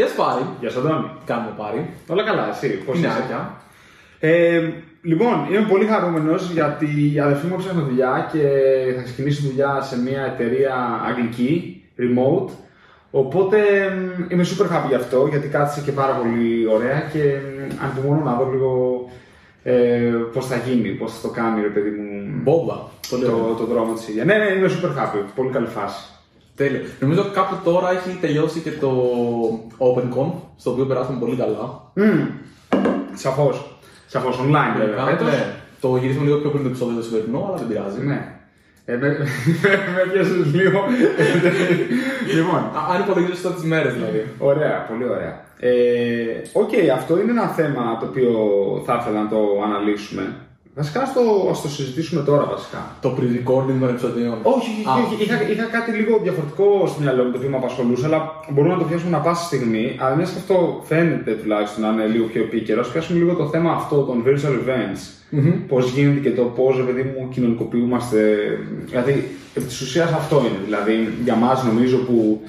Γεια σου Πάρη. Γεια σου, Αντώνη. Κάνουμε Πάρη. Όλα καλά, εσύ. Πώς είσαι; Φιλάκια. Ε, λοιπόν, είμαι πολύ χαρούμενος γιατί η αδερφή μου ψάχνει δουλειά και θα ξεκινήσει δουλειά σε μια εταιρεία αγγλική, remote. Οπότε μ, είμαι super happy γι' αυτό γιατί κάθισε και πάρα πολύ ωραία και μ, ανυπομονώ να δω λίγο ε, πώς θα γίνει, πώς θα το κάνει ρε παιδί μου Μπόμπα. Πολύ το, ωραίο. το δρόμο της ίδιας. Ναι, ναι, είμαι super happy. Πολύ καλή φάση. Τέλειο. Νομίζω κάπου τώρα έχει τελειώσει και το OpenConf, στο οποίο περάσαμε πολύ καλά. Σαφώς. Σαφώς online βέβαια. Ναι, φέτος. ναι. Το γυρίσαμε λίγο πιο πριν το επεισόδιο το σημερινό, αλλά δεν πειράζει. Ναι. Ε, με, με πιάσες λίγο. λοιπόν, Α- Αν υπολογίζεις τότε τις μέρες δηλαδή. ωραία, πολύ ωραία. Ε, Οκ, αυτό είναι ένα θέμα το οποίο θα ήθελα να το αναλύσουμε. Βασικά, ας το, ας το συζητήσουμε τώρα βασικά. Το pre-recording των επεισοδίων. Όχι, Α, όχι, είχα, είχα κάτι λίγο διαφορετικό στο μυαλό μου το οποίο με απασχολούσε, αλλά μπορούμε να το πιάσουμε ανα πάσα στιγμή. Αλλά μιας και αυτό φαίνεται τουλάχιστον να είναι λίγο πιο επίκαιρο, ας πιάσουμε λίγο το θέμα αυτό των virtual events. Πώς γίνεται και το πώς, παιδί μου, κοινωνικοποιούμαστε. Δηλαδή, επί της ουσίας αυτό είναι. Δηλαδή, για μας νομίζω που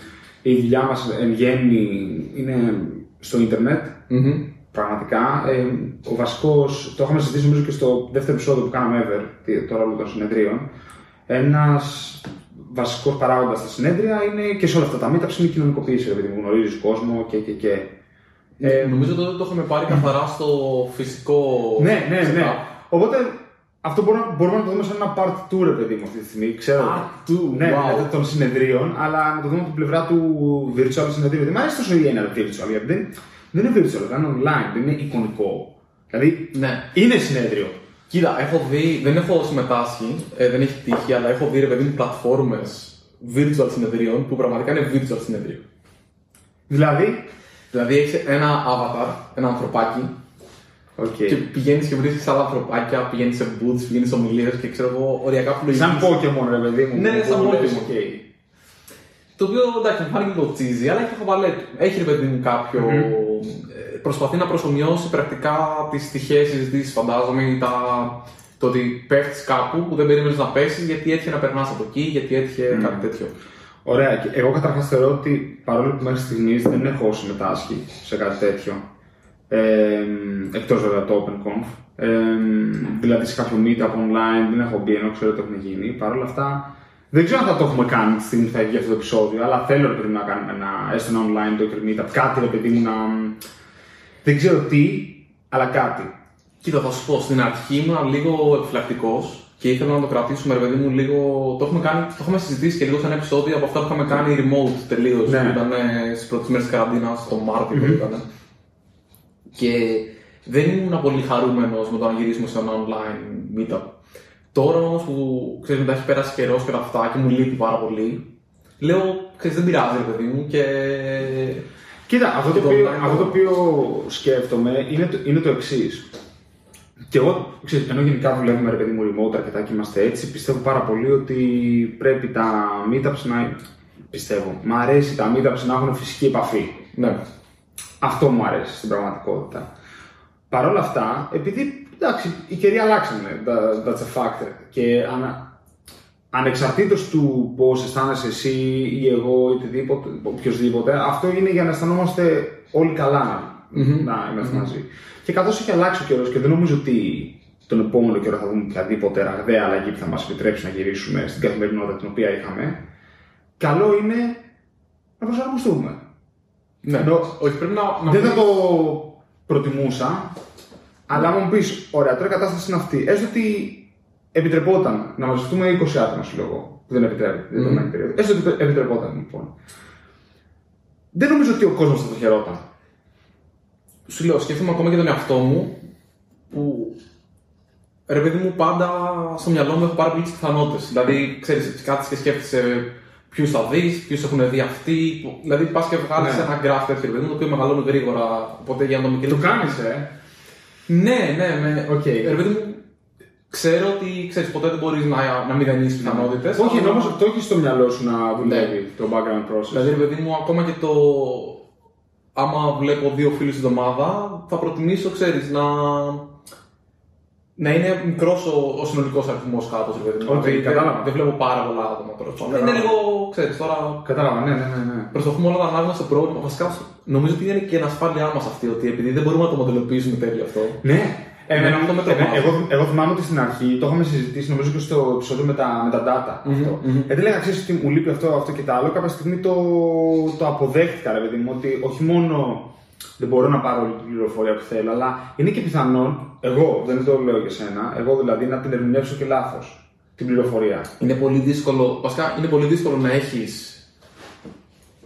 η δουλειά μας εν γέννη είναι στο ίντερνετ. μμμ. Πραγματικά. Ε, ο βασικό, το είχαμε συζητήσει νομίζω και στο δεύτερο επεισόδιο που κάναμε ever, τι- το ρόλο των συνεδρίων. Ένας βασικό παράγοντας στα συνέδρια είναι και σε όλα αυτά τα meetups είναι η κοινωνικοποίηση. Δηλαδή, γνωρίζεις κόσμο και. και, και. Ε, νομίζω τότε το είχαμε πάρει καθαρά στο φυσικό. Ναι, ναι, ναι. setup. Οπότε αυτό μπορούμε, μπορούμε να το δούμε σαν ένα part 2, ρε παιδί μου, αυτή τη στιγμή. Ξέρω. Part two, ναι, wow. δηλαδή των συνεδρίων, αλλά να το δούμε από την πλευρά του virtual συνεδρίου. Δεν μου αρέσει τόσο η έννοια του virtual, γιατί δεν, δεν είναι virtual, δεν είναι online, δεν είναι εικονικό. Δηλαδή, Ναι. είναι συνέδριο. Κοίτα, έχω δει, δεν έχω συμμετάσχει, ε, δεν έχει τύχει, αλλά έχω δει ρε παιδί μου πλατφόρμες virtual συνεδρίων που πραγματικά είναι virtual συνεδρίο. Δηλαδή, Δηλαδή έχεις ένα avatar, ένα ανθρωπάκι οκ. και πηγαίνεις και βρίσκεις άλλα ανθρωπάκια, πηγαίνεις σε booths, πηγαίνεις σε ομιλίες και ξέρω εγώ οριακά που Σαν Pokemon, ρε παιδί μου. Ναι, που σαν βλέπεις, Pokemon. OK. Το οποίο εντάξει, μου φάνηκε λίγο cheesy, αλλά έχει χαβαλέ του. Έχει ρε παιδί μου κάποιο. ε, Προσπαθεί να προσωμιώσει πρακτικά τις τυχαίε συζητήσει, φαντάζομαι, ή τα... το ότι πέφτεις κάπου που δεν περίμενες να πέσει, γιατί έτυχε να περνάς από εκεί, γιατί έτυχε κάτι τέτοιο. Ωραία. Και εγώ καταρχάς θεωρώ ότι παρόλο που μέχρι στιγμής δεν έχω συμμετάσχει σε κάτι τέτοιο. Ε, Εκτός βέβαια το OpenConf. Ε, δηλαδή σε κάποιο meetup online δεν έχω μπει ενώ ξέρω ότι έχουν γίνει. Παρ' όλα αυτά δεν ξέρω αν θα το έχουμε κάνει τη στιγμή που θα βγει αυτό το επεισόδιο, αλλά θέλω ρε παιδί μου, να κάνουμε ένα, έστω ένα online Docker meetup. Κάτι ρε παιδί μου να. Δεν ξέρω τι, αλλά κάτι. Κοίτα, θα σου πω, στην αρχή ήμουν λίγο επιφυλακτικός και ήθελα να το κρατήσουμε, ρε παιδί μου, λίγο. Το έχουμε, κάνει, το έχουμε συζητήσει και λίγο σε ένα επεισόδιο από αυτά που είχαμε κάνει remote τελείως. Ναι. Που ήταν στις πρώτες μέρες της καραντίνας, το μαρτιο που ήταν. Και δεν ήμουν πολύ χαρούμενος με το να γυρίσουμε σε ένα online meetup. Τώρα όμως που ξέρεις, μετά έχει περάσει καιρός και τα αυτά και μου λείπει πάρα πολύ, λέω, ξέρεις, δεν πειράζει, ρε παιδί μου και. Κοίτα, αυτό το, Και το οποίο, online αυτό το το- οποίο σκέφτομαι είναι το, είναι το εξής. Και εγώ, ξέρεις, ενώ γενικά δουλεύουμε ρε παιδί μου remote αρκετά και είμαστε έτσι, πιστεύω πάρα πολύ ότι πρέπει τα meetups να. Πιστεύω. Μ' αρέσει τα meetups να έχουν φυσική επαφή. Ναι. Αυτό μου αρέσει στην πραγματικότητα. Παρ' όλα αυτά, επειδή εντάξει, οι καιροί αλλάξανε, that- that's a factor. Και ανα, ανεξαρτήτως του πώς αισθάνεσαι εσύ ή εγώ ή οτιδήποτε, οποιοδήποτε, αυτό είναι για να αισθανόμαστε όλοι καλά να είμαστε μαζί. Και καθώς έχει αλλάξει ο καιρός και δεν νομίζω ότι τον επόμενο καιρό θα δούμε οποιαδήποτε ραγδαία αλλαγή που θα μας επιτρέψει να γυρίσουμε στην καθημερινότητα την οποία είχαμε, καλό είναι να προσαρμοστούμε. ναι. Ενώ- Όχι, πρέπει να. να Δεν θα βρεις- το προτιμούσα, αλλά άμα μου πεις, ωραία, τώρα η κατάσταση είναι αυτή. Έστω ότι επιτρεπόταν να μαζευτούμε 20 άτομα στο λόγο, που δεν επιτρέπεται την δεδομένη περίοδος. Έστω ότι επιτρεπόταν λοιπόν. Δεν νομίζω ότι ο κόσμος θα το χαιρόταν. σου λέω, σκέφτομαι ακόμα και τον εαυτό μου που ρε παιδί μου πάντα στο μυαλό μου έχω πάρα πολλές πιθανότητες. Δηλαδή, ξέρεις, κάτι και σκέφτεσαι ποιους θα δεις, ποιους έχουν δει αυτοί. που- Δηλαδή, πας και βγάλεις Ναι. ένα γκράφ τέτοιο ρε παιδί μου, το οποίο μεγαλώνει γρήγορα. Οπότε για να το Το μικρύνεις. κάνεις, ε. Ναι, ναι, ναι. Οκ. Ρε παιδί μου, ξέρω ότι ξέρεις, ποτέ δεν μπορείς να, να μηδενίσεις πιθανότητες. Όχι, ενώ όμως το έχεις στο μυαλό σου να δουλεύει Ναι. το background process. Δηλαδή, ρε παιδί μου, ακόμα και το. Άμα βλέπω δύο φίλους την εβδομάδα, θα προτιμήσω, ξέρεις, να. να είναι μικρός ο, ο συνολικός αριθμός κάπως. Οκ, δηλαδή, κατάλαβα. δεν, δεν βλέπω πάρα πολλά άτομα τώρα. Κατάλαβα. Είναι λίγο, ξέρεις τώρα. Κατάλαβα, ναι, ναι, ναι. ναι. Προσπαθούμε όλα να ανάγουμε στο πρόβλημα. Βασικά, νομίζω ότι είναι και η ανασφάλειά μας αυτή, ότι επειδή δεν μπορούμε να το μοντελοποιήσουμε τέλειο αυτό. Ναι. Εμένα αυτό με τρομάζει. εγώ, εγώ θυμάμαι ότι στην αρχή το είχαμε συζητήσει, νομίζω και στο επεισόδιο με τα, με τα data. αυτό. μμμ. Γιατί έλεγα, ξέρεις ότι μου λείπει αυτό, αυτό και τα άλλο. Κάποια στιγμή το, το αποδέχτηκα, ρε παιδί μου, ότι όχι μόνο δεν μπορώ να πάρω όλη την πληροφορία που θέλω, αλλά είναι και πιθανόν, εγώ δεν το λέω για σένα, εγώ δηλαδή να την ερμηνεύσω και λάθος την πληροφορία. Είναι πολύ δύσκολο, βασικά είναι πολύ δύσκολο να έχεις.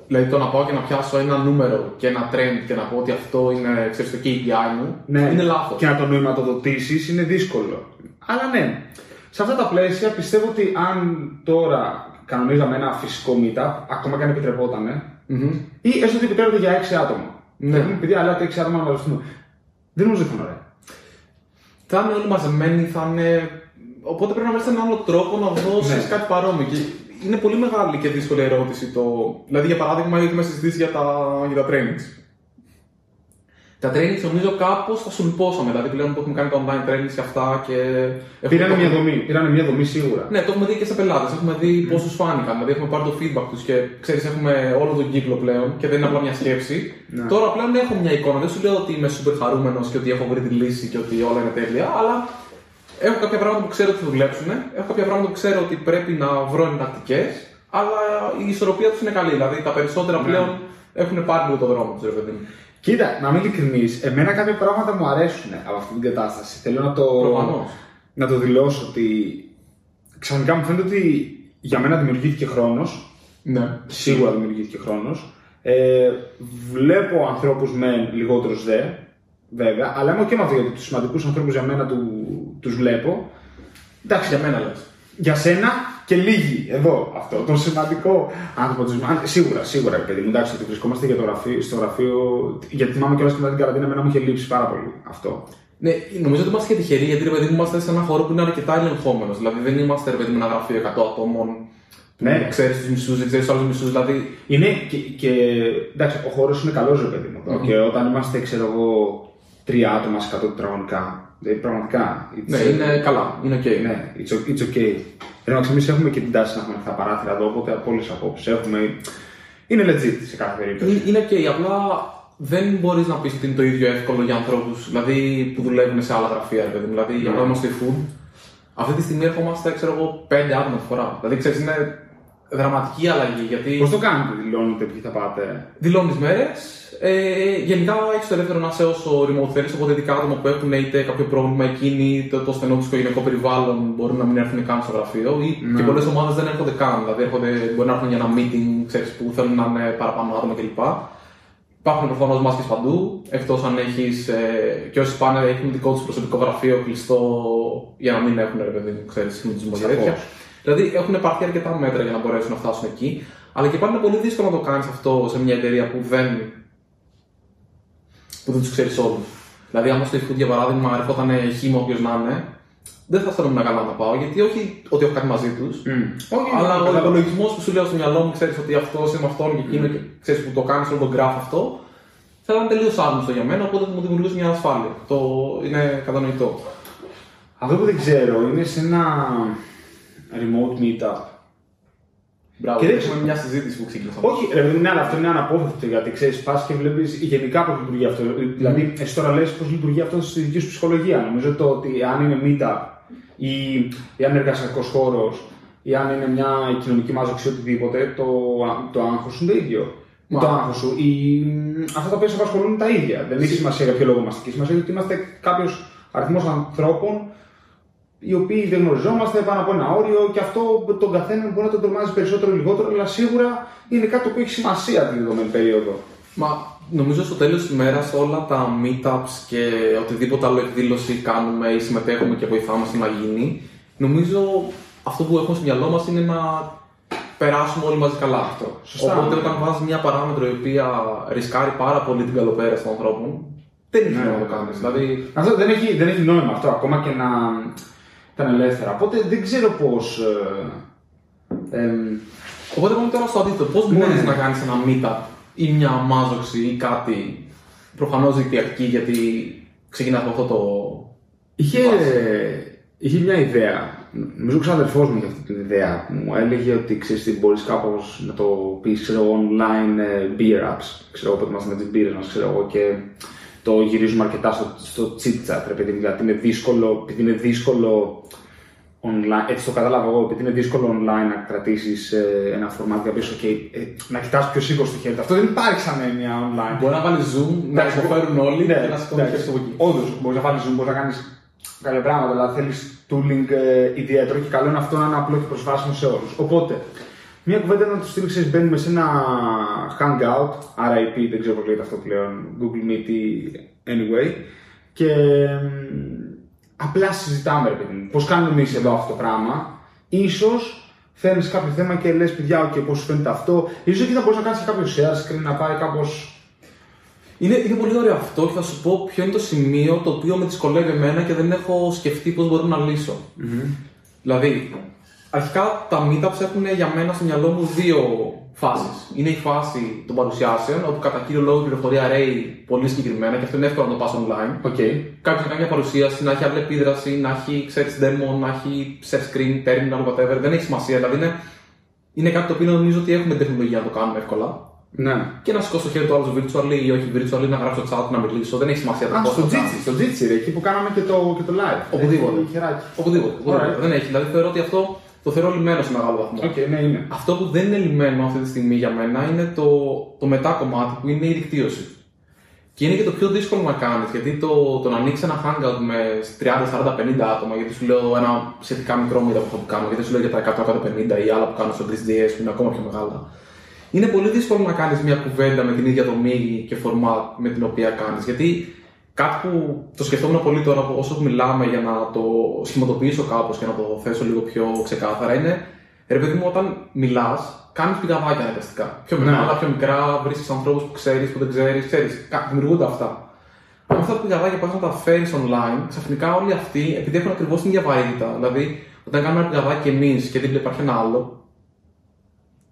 Δηλαδή το να πάω και να πιάσω ένα νούμερο και ένα trend και να πω ότι αυτό είναι ξέρεις, το KPI μου, είναι λάθος. Και να το νοηματοδοτήσεις είναι δύσκολο. Αλλά ναι, σε αυτά τα πλαίσια πιστεύω ότι αν τώρα κανονίζαμε ένα φυσικό meetup, ακόμα και αν επιτρεπότανε, ή έστω ότι επιτρέπεται για 6 άτομα. Ναι. Ναι. Επειδή άλλα 6 άτομα να μαζευτούν. Δεν νομίζω ότι θα είναι ωραία. Θα είναι όλοι μαζεμένοι, θα είναι. Οπότε πρέπει να βρεις έναν άλλο τρόπο να δώσεις Ναι. κάτι παρόμοιο. Και είναι πολύ μεγάλη και δύσκολη ερώτηση το. Δηλαδή, για παράδειγμα, έχουμε συζητήσει για τα, για τα trainings. Τα trainings νομίζω κάπως τα σουλπώσαμε. Δηλαδή, πλέον που έχουμε κάνει τα online trainings και αυτά και. έχουμε- Πήρανε μια δομή, πήρανε μια δομή σίγουρα. Ναι, το έχουμε δει και σε πελάτες. Έχουμε δει πόσους φάνηκαν. Δηλαδή, έχουμε πάρει το feedback τους και ξέρεις, έχουμε όλο τον κύκλο πλέον και δεν είναι απλά μια σκέψη. Ναι. Τώρα πλέον έχω μια εικόνα. Δεν σου λέω ότι είμαι super χαρούμενος και ότι έχω βρει τη λύση και ότι όλα είναι τέλεια, αλλά έχω κάποια πράγματα που ξέρω ότι θα δουλέψουν. Έχω κάποια πράγματα που ξέρω ότι πρέπει να βρω εναλλακτικές, αλλά η ισορροπία τους είναι καλή. Δηλαδή, τα περισσότερα Ναι. πλέον έχουν πάρει λίγο το δρόμο τους, ρε παιδί μου. Κοίτα, να είμαι ειλικρινή, εμένα κάποια πράγματα μου αρέσουν από αυτή την κατάσταση. Θέλω να το, Προφανώς. να το δηλώσω ότι ξαφνικά μου φαίνεται ότι για μένα δημιουργήθηκε χρόνος. Ναι. Σίγουρα δημιουργήθηκε χρόνος. Ε, βλέπω ανθρώπους με λιγότερους δε, βέβαια, αλλά είμαι και με αυτό γιατί τους σημαντικούς ανθρώπους για μένα του, τους βλέπω. Εντάξει, Για μένα λες. για σένα και λίγοι εδώ αυτό. Το σημαντικό άνθρωπο του Σίγουρα, σίγουρα, ρε παιδί μου. Εντάξει, ότι βρισκόμαστε για το γραφείο, στο γραφείο. Γιατί θυμάμαι κιόλας και μετά την καραντίνα, εμένα μου είχε λείψει πάρα πολύ αυτό. Ναι, νομίζω ότι είμαστε και τυχεροί γιατί ρε παιδί μου είμαστε σε ένα χώρο που είναι αρκετά ελεγχόμενος. Δηλαδή δεν είμαστε ρε παιδί μου ένα γραφείο 100 ατόμων. Ναι. Ξέρεις τους μισούς, δεν ξέρεις τους άλλους μισούς. Δηλαδή Είναι και, και εντάξει, ο χώρος είναι καλός, ρε παιδί μου. εδώ. Και όταν είμαστε, ξέρω εγώ, τρία άτομα σε 100 τετραγωνικά. Δηλαδή πραγματικά. it's- ναι, είναι καλά, είναι οκ. Ναι, it's, o- it's okay. Εντάξει, εμείς έχουμε και την τάση να έχουμε ανοιχτά παράθυρα εδώ, οπότε από όλες τις απόψεις έχουμε. Είναι legit σε κάθε περίπτωση. Είναι- Είναι οκ, απλά δεν μπορείς να πεις ότι είναι το ίδιο εύκολο για ανθρώπους δηλαδή, που δουλεύουν σε άλλα γραφεία. Ρε παιδί μου. Δηλαδή, για Ναι. παράδειγμα στη food, αυτή τη στιγμή ερχόμαστε, ξέρω εγώ, πέντε άτομα τη φορά. Δηλαδή, ξέρεις, είναι δραματική αλλαγή γιατί. Πώς το κάνετε, δηλώνετε, ποιοι θα πάτε; Δηλώνεις μέρες. Ε, γενικά έχεις το ελεύθερο να είσαι όσο remote θέλεις. Οπότε ειδικά άτομα που έχουν είτε κάποιο πρόβλημα εκείνη, είτε το στενό τους οικογενειακό περιβάλλον μπορούν να μην έρθουν καν στο γραφείο. Ή Ναι. και πολλές ομάδες δεν έρχονται καν. Δηλαδή έρχονται, μπορεί να έρθουν για ένα meeting ξέρεις, που θέλουν να είναι παραπάνω άτομα κλπ. Υπάρχουν προφανώς μάσκες παντού, εκτός αν έχεις. Ε, και όσοι πάνε έχουν δικό τους προσωπικό γραφείο κλειστό για να μην έχουν ρε παιδί μου, ξέρεις, συνηθισμό και τέτοια. Σαφώς. Δηλαδή έχουν πάρθει αρκετά μέτρα για να μπορέσουν να φτάσουν εκεί. Αλλά και πάλι είναι πολύ δύσκολο να το κάνεις αυτό σε μια εταιρεία που δεν, που δεν τους ξέρεις όλους. Δηλαδή, άμα στο eFood για παράδειγμα ερχόταν χήμα όποιος να είναι, δεν θα αισθανόμουν καλά να πάω γιατί όχι ότι έχω κάτι μαζί τους, Όχι, αλλά ο κατάλαβα. υπολογισμός που σου λέω στο μυαλό μου, ξέρεις ότι αυτό είναι με αυτόν και εκείνο και ξέρεις που το κάνεις όλο τον graph αυτό, θα ήταν τελείως άγνωστο για μένα, οπότε μου δημιουργούσε μια ασφάλεια. Το είναι κατανοητό. Αυτό που δεν ξέρω είναι σε ένα remote meetup. Μπράβο, Και και δεν έχουμε μια συζήτηση που ξεκίνησε. Όχι, ρε παιδί μου, ναι, αλλά αυτό είναι αναπόφευκτο γιατί ξέρεις, πας και βλέπεις γενικά πώς λειτουργεί αυτό. Δηλαδή, εσύ τώρα λες πώς λειτουργεί αυτό στη δική σου ψυχολογία. Νομίζω το ότι αν είναι meetup ή, ή αν είναι εργασιακός χώρος ή αν είναι μια κοινωνική μάζοξη οτιδήποτε, το, το άγχος σου είναι το ίδιο. Μα. Το άγχος σου. Η, αυτά τα οποία σε απασχολούν είναι τα ίδια. Δεν έχει σημασία για ποιο λόγο είμαστε εκεί. Σημασία έχει ότι είμαστε κάποιος αριθμός ανθρώπων οι οποίοι δεν γνωριζόμαστε πάνω από ένα όριο και αυτό τον καθένα μπορεί να τον τρομάζει περισσότερο ή λιγότερο, αλλά σίγουρα είναι κάτι που έχει σημασία τη δεδομένη περίοδο. Μα νομίζω στο τέλος της ημέρας όλα τα meetups και οτιδήποτε άλλο εκδήλωση κάνουμε ή συμμετέχουμε και βοηθάμε να γίνει, νομίζω αυτό που έχουμε στο μυαλό μας είναι να περάσουμε όλοι μαζί καλά αυτό. Σωστά. Οπότε όταν βάζεις μια παράμετρο η οποία ρισκάρει πάρα πολύ την καλοπέραση των ανθρώπων, δεν είναι Ναι, να το ναι, κάνεις. ναι. Δηλαδή, Αυτό δεν έχει, δεν έχει νόημα αυτό, ακόμα και να ήταν ελεύθερα. Οπότε δεν ξέρω πώς. Ε, εμ, Οπότε πάμε τώρα στο αντίθετο. Πώς μπορείς Ναι. να κάνεις ένα meetup ή μια μάζοξη ή κάτι προφανώς δικτυακή, γιατί ξεκινάς από αυτό το, Είχε, είχε μια ιδέα. Νομίζω ο ξαδερφός μου είχε αυτή την ιδέα. Μου έλεγε ότι ξέρεις τι μπορείς κάπως να το πεις online ε, beer apps. Ξέρω εγώ, είμαστε με τι μπύρε μα, ξέρω εγώ και το γυρίζουμε αρκετά στο, στο chit chat. Ρε, παιδί, μου. δηλαδή είναι δύσκολο, επειδή είναι δύσκολο online, έτσι το κατάλαβα εγώ, επειδή είναι δύσκολο online να κρατήσεις ε, ένα format για πίσω και ε, να κοιτάς ποιο σήκωσε το χέρι. του. Αυτό δεν υπάρχει σαν έννοια online. Μπορεί να βάλει zoom, να Εντάξει, υποφέρουν όλοι Ναι, και να σηκώνει εντάξει. χέρι από εκεί. Όντως, μπορείς να βάλεις zoom, μπορείς να κάνεις κάποια πράγματα, αλλά θέλεις tooling ε, ιδιαίτερο και καλό είναι αυτό να είναι απλό και προσβάσιμο σε όλους. Οπότε, μια κουβέντα είναι να τους στείλει, ξέρεις, μπαίνουμε σε ένα hangout, RIP, δεν ξέρω πώς λέγεται αυτό πλέον, Google Meet ή anyway, και μ, απλά συζητάμε, ρε παιδί μου, πώς κάνουμε εμείς εδώ αυτό το πράγμα. Ίσως φέρνεις κάποιο θέμα και λες, παιδιά, ok, πώς σου φαίνεται αυτό. σω εκεί θα μπορείς να κάνεις και κάποιο share screen, να πάει κάπως. Είναι, είναι πολύ ωραίο αυτό και θα σου πω ποιο είναι το σημείο το οποίο με δυσκολεύει εμένα και δεν έχω σκεφτεί πώς μπορώ να λύσω. Δηλαδή, αρχικά τα meetups έχουν για μένα στο μυαλό μου δύο φάσεις. Είναι η φάση των παρουσιάσεων, όπου κατά κύριο λόγο η πληροφορία ρέει πολύ συγκεκριμένα και αυτό είναι εύκολο να το πας online. OK. Κάποιος να κάνει μια παρουσίαση, να έχει αλληλεπίδραση, να έχει ξέρεις demo, να έχει share screen, terminal, whatever. Δεν έχει σημασία. Δηλαδή είναι, είναι κάτι το οποίο νομίζω ότι έχουμε τεχνολογία να το κάνουμε εύκολα. Ναι. Και να σηκώσω το χέρι του άλλου virtually ή όχι virtually, να γράψω chat, να μιλήσω. Δεν έχει σημασία το Α, πώς στο το κάνω. Jitsi, στο Jitsi, ρε, εκεί που κάναμε και το, και το live. Οπουδήποτε. Έχει χεράκι. Οπουδήποτε. οπουδήποτε. Alright. Δεν έχει. Δηλαδή θεωρώ ότι αυτό το θεωρώ λυμμένο σε μεγάλο βαθμό. Οκ, ναι, είναι. Αυτό που δεν είναι λυμμένο αυτή τη στιγμή για μένα είναι το, το μετά κομμάτι που είναι η δικτύωση. Και είναι και το πιο δύσκολο να κάνεις, γιατί το, το να ανοίξεις ένα hangout με 30, 40, 50 άτομα, γιατί σου λέω ένα σχετικά μικρό meetup που θα κάνω, γιατί σου λέω για τα 100, 150 ή άλλα που κάνω στο GSDS που είναι ακόμα πιο μεγάλα. Είναι πολύ δύσκολο να κάνεις μια κουβέντα με την ίδια δομή και format με την οποία κάνεις. Γιατί κάτι που το σκεφτόμουν πολύ τώρα όσο μιλάμε για να το σχηματοποιήσω κάπως και να το θέσω λίγο πιο ξεκάθαρα είναι ρε παιδί μου, όταν μιλάς, κάνεις πηγαδάκια αναγκαστικά. Πιο Ναι. μεγάλα, πιο μικρά, βρίσκεις ανθρώπους που ξέρεις, που δεν ξέρεις, ξέρεις. Δημιουργούνται αυτά. Αν αυτά τα πηγαδάκια πας να τα φέρεις online, ξαφνικά όλοι αυτοί, επειδή έχουν ακριβώς την ίδια βαρύτητα, δηλαδή όταν κάνουμε ένα πηγαδάκι εμείς και δίπλα υπάρχει ένα άλλο,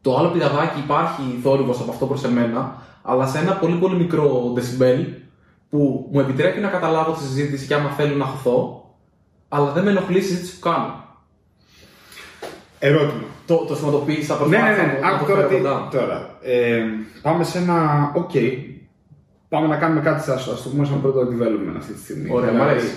το άλλο πηγαδάκι υπάρχει θόρυβος από αυτό προς εμένα, αλλά σε ένα πολύ πολύ μικρό decibel που μου επιτρέπει να καταλάβω τη συζήτηση και άμα θέλω να χωθώ, αλλά δεν με ενοχλεί η συζήτηση που κάνω. Ερώτημα. Το, το σχηματοποίησα Ναι, ναι, προσπάθησα ναι. να το- να Άκου το τώρα φέρω τι. κοντά. Τώρα. Ε, πάμε σε ένα. Οκ. Πάμε να κάνουμε κάτι, ας, ας το πούμε, σαν πρώτο development αυτή τη στιγμή. Ωραία, μ' αρέσει.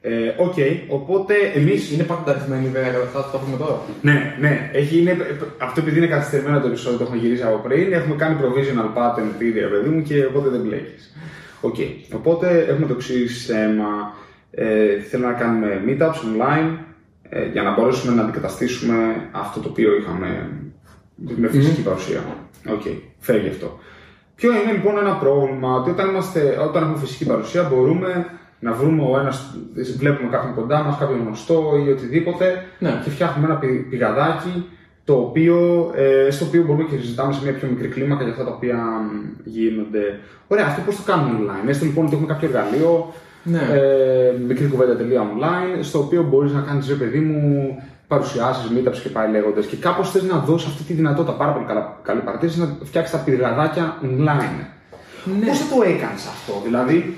Ε, Οκ, οπότε εμείς. Είναι πανταρισμένη ιδέα καταρχά, το πούμε τώρα. Ναι, ναι. Έχει, είναι, αυτό επειδή είναι καθυστερημένο το επεισόδιο, το έχουμε γυρίσει από πριν. Έχουμε κάνει provisional patent ήδη, ρε παιδί μου, και οπότε δεν μπλέκεις. Οκ. Οπότε έχουμε το εξής θέμα. Ε, θέλω να κάνουμε meetups online ε, για να μπορέσουμε να αντικαταστήσουμε αυτό το οποίο είχαμε με φυσική παρουσία. Οκ. Φεύγει αυτό. Ποιο είναι λοιπόν ένα πρόβλημα, ότι όταν, είμαστε, όταν έχουμε φυσική παρουσία μπορούμε να βρούμε ο ένας, βλέπουμε κάποιον κοντά μας, κάποιον γνωστό ή οτιδήποτε Ναι. και φτιάχνουμε ένα πη- πηγαδάκι το οποίο, ε, στο οποίο μπορούμε και συζητάμε σε μια πιο μικρή κλίμακα για αυτά τα οποία μ, γίνονται. Ωραία, αυτό πώς το κάνουμε online. Έστω λοιπόν ότι έχουμε κάποιο εργαλείο, Ναι. ε, μικρή κουβέντα online, στο οποίο μπορείς να κάνεις, ρε παιδί μου, παρουσιάσεις, meetups και πάει λέγοντας και κάπως θες να δώσεις αυτή τη δυνατότητα, πάρα πολύ καλά, καλή παρατήρηση, να φτιάξεις τα πηγαδάκια online. Ναι. Πώς θα το έκανες αυτό, δηλαδή,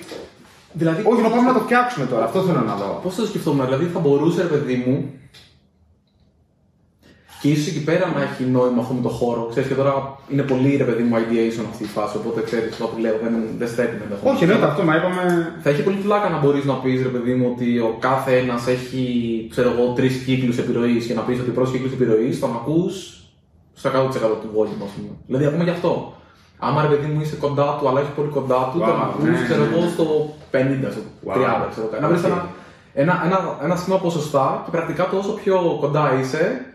Δηλαδή, όχι να πάμε να το φτιάξουμε τώρα, αυτό θέλω να δω. Πώς θα το σκεφτόμουν, δηλαδή θα μπορούσε, ρε παιδί μου, και ίσως εκεί πέρα να έχει νόημα αυτό με το χώρο. Ξέρεις, και τώρα είναι πολύ ρε παιδί μου ideation αυτή η φάση, οπότε ξέρεις ό,τι λέω δεν, δεν στέκει με Όχι, εννοείται αυτό, μα είπαμε. Θα έχει πολύ πλάκα να μπορείς να πεις, ρε παιδί μου, ότι ο κάθε ένας έχει, ξέρω εγώ, τρεις κύκλους επιρροής και να πεις ότι ο πρώτος κύκλος επιρροής τον ακούς στο 100% του volume, ας πούμε. Δηλαδή, ακόμα γι' αυτό. Άμα ρε παιδί μου είσαι κοντά του, αλλά έχεις πολύ κοντά του, Wow, τον ακούς, ναι, ξέρω ναι. εγώ, στο 50, στο Wow. 30, ξέρω εγώ. Να βρεις Okay. ένα, ένα, ένα, ένα σχήμα ποσοστά και πρακτικά το όσο πιο κοντά είσαι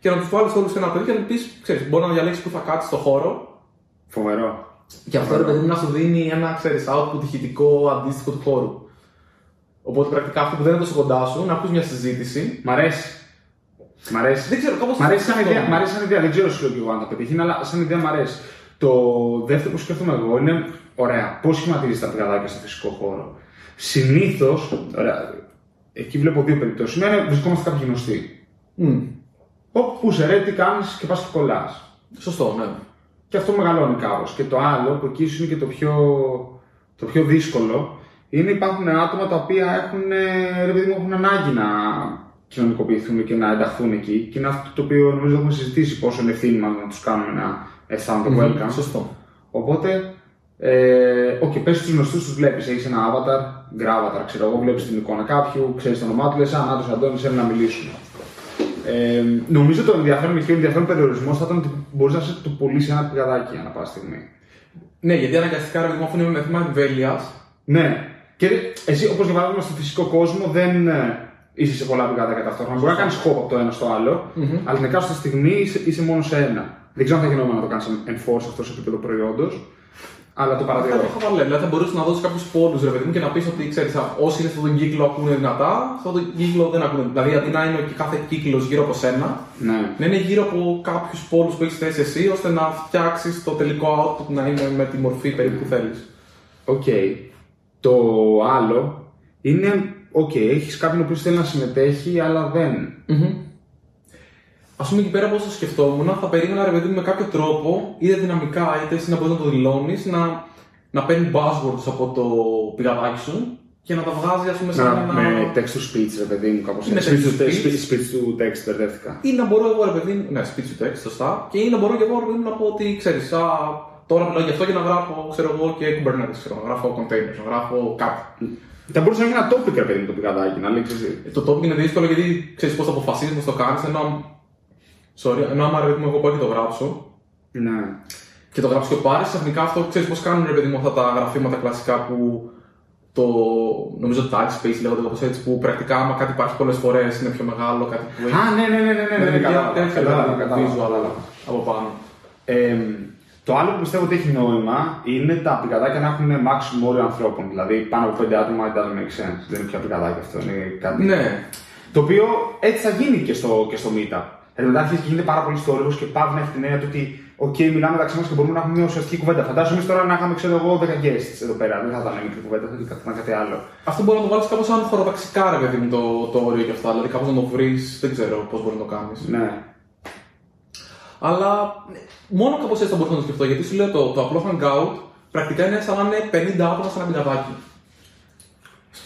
και να τους βάλεις όλους σε ένα παιδί και να πεις, ξέρεις, μπορεί να διαλέξεις που θα κάτσεις στο χώρο Φοβερό. και αυτό ρε παιδί μου να σου δίνει ένα ξέρεις, output ηχητικό αντίστοιχο του χώρου. Οπότε πρακτικά αυτό που δεν είναι τόσο κοντά σου, να ακούς μια συζήτηση. Μ' αρέσει. Μ' αρέσει. Δεν ξέρω, κάπως Μ' αρέσει σαν αυτό. ιδέα, μ' αρέσει σαν ιδέα. δεν ξέρω σου λέω και εγώ αν θα πετύχει, αλλά σαν ιδέα μ' αρέσει. Το δεύτερο που σκέφτομαι εγώ είναι, ωραία, πώς σχηματίζεις τα πηγαδάκια στο φυσικό χώρο. Συνήθως, ωραία, εκεί βλέπω δύο περιπτώσεις. Μία είναι βρισκόμαστε κάποιοι γνωστοί. Μμ, Όπου που σε ρε, τι κάνεις και πας και κολλάς. Σωστό, ναι. Και αυτό μεγαλώνει κάπως. Και το άλλο, που εκεί ίσως είναι και το πιο, το πιο δύσκολο, είναι υπάρχουν άτομα τα οποία έχουν, ε, ρε παιδί μου, έχουν ανάγκη να κοινωνικοποιηθούν και να ενταχθούν εκεί. Και είναι αυτό το οποίο νομίζω έχουμε συζητήσει πόσο είναι ευθύνη μας να τους κάνουμε να αισθάνονται welcome. Σωστό. Οπότε, ε, okay, πες τους γνωστούς τους βλέπεις, έχεις ένα avatar, gravatar, ξέρω εγώ, βλέπεις την εικόνα κάποιου, ξέρεις το όνομά του, λες, α, Νάτος Αντώνης, θέλει να μιλήσουμε. Ε, νομίζω το ενδιαφέρον και ο ενδιαφέρον περιορισμός θα ήταν ότι μπορείς να σε το πουλήσεις ένα πηγαδάκι ανά πάση στιγμή. Ναι, γιατί αναγκαστικά ρε παιδί μου, αφού είναι με θέμα εμβέλειας, Ναι. Και εσύ, όπως για παράδειγμα στο φυσικό κόσμο, δεν ε, είσαι σε πολλά πηγαδάκια ταυτόχρονα. Μπορεί να κάνεις hop από το ένα στο άλλο, αλλά την εκάστοτε στιγμή είσαι, είσαι μόνο σε ένα. Δεν ξέρω αν θα γινόταν να το κάνεις enforce αυτό σε επίπεδο προϊόντος, αλλά το θα παρατηρώ. το είχα βάλει. Δηλαδή θα μπορούσε να δώσει κάποιους πόντους ρε παιδί μου και να πεις ότι ξέρεις, όσοι είναι σε αυτόν τον κύκλο ακούνε δυνατά, σε αυτόν τον κύκλο δεν ακούνε. Δηλαδή αντί να είναι και κάθε κύκλος γύρω από σένα, Ναι. να είναι γύρω από κάποιους πόντους που έχεις θέσει εσύ, ώστε να φτιάξεις το τελικό output να είναι με τη μορφή περίπου που θέλεις. Οκ. Το άλλο είναι, οκ, έχεις κάποιον ο οποίος θέλει να συμμετέχει, αλλά δεν. Α πούμε εκεί πέρα, πώς το σκεφτόμουν, θα περίμενα ρε παιδί μου με κάποιο τρόπο, είτε δυναμικά είτε εσύ να μπορείς να το δηλώνεις, να, να παίρνει buzzwords από το πηγαδάκι σου και να τα βγάζει, ας πούμε, σε Να, ένα. με text to speech, ρε παιδί μου, κάπως Είναι έτσι. Speech text to to- speech. speech- speech to text, μπερδεύτηκα. Ή να μπορώ εγώ, ρε παιδί μου, ναι, speech to text, σωστά. Και ή να μπορώ και εγώ, ρε παιδί μου, να πω ότι ξέρεις, α, τώρα μιλάω γι' αυτό και να γράφω, ξέρω εγώ, και Kubernetes, ξέρω, να γράφω containers, να γράφω κάτι. Θα μπορούσε να είναι ένα topic, ρε παιδί μου, το πηγαδάκι, να λέει, ξέρεις, Ε, Το topic είναι δύσκολο γιατί ξέρεις πώς το αποφασίζεις, πώ το κάνεις. Ενώ, sorry, ενώ άμα ρε παιδί μου, εγώ πάω και το γράψω, Ναι. και το γράψει και ο Πάρη, ξαφνικά αυτό ξέρεις πώς κάνουν ρε παιδί μου αυτά τα γραφήματα κλασικά που το νομίζω tag space λέγονται κάπως έτσι που πρακτικά άμα κάτι υπάρχει πολλές φορές είναι πιο μεγάλο, κάτι που έχει. Α, ναι, ναι, ναι, ναι, ναι, ναι, Ναι, κατάλαβα, τέτοια κατάλαβα, δηλαδή, κατάλαβα, visual κατάλαβα. από πάνω. Ε, το άλλο που πιστεύω ότι έχει νόημα είναι τα πηγαδάκια να έχουν maximum όριο ανθρώπων. Δηλαδή πάνω από 5 άτομα it doesn't make sense. Δεν είναι πια πηγαδάκι αυτό. Είναι κάτι... Ναι, Το οποίο έτσι θα γίνει και στο, και στο meetup. Δηλαδή μετά αρχίζει και γίνεται πάρα πολύ στόρυβο και πάβει να έχει την έννοια του ότι OK, μιλάμε μεταξύ μας και μπορούμε να έχουμε μια ουσιαστική κουβέντα. Φαντάζομαι εμείς τώρα να είχαμε, ξέρω εγώ, 10 guests εδώ πέρα. Δεν θα ήταν μικρή κουβέντα, θα ήταν κάτι άλλο. αυτό μπορεί να το βάλεις κάπως σαν χωροταξικά ρε παιδί μου το, το όριο και αυτά. Δηλαδή κάπως να το βρεις, δεν ξέρω πώς μπορεί να το κάνεις. Ναι. Αλλά ναι, μόνο κάπως έτσι θα μπορούσα να το σκεφτώ. Γιατί σου λέω το, το απλό hangout πρακτικά είναι σαν να είναι 50 άτομα σε ένα πηγαδάκι.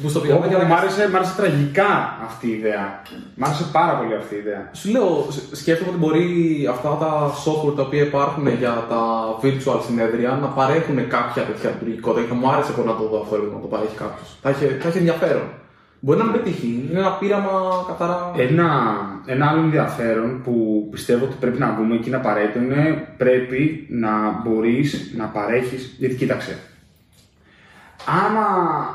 Που στο πηγαδάκι Μ' άρεσε, μ' άρεσε τραγικά αυτή η ιδέα. Μ' άρεσε πάρα πολύ αυτή η ιδέα. Σου λέω, σ- σκέφτομαι ότι μπορεί αυτά τα software τα οποία υπάρχουν για τα virtual συνέδρια να παρέχουν κάποια τέτοια λειτουργικότητα και θα μου άρεσε πολύ να το δω αυτό να το παρέχει κάποιος. Θα έχει, θα έχει ενδιαφέρον. Μπορεί να μην πετύχει, είναι ένα πείραμα καθαρά. Ένα, ένα άλλο ενδιαφέρον που πιστεύω ότι πρέπει να δούμε και είναι απαραίτητο είναι πρέπει να μπορείς να παρέχεις, γιατί κοίταξε, άμα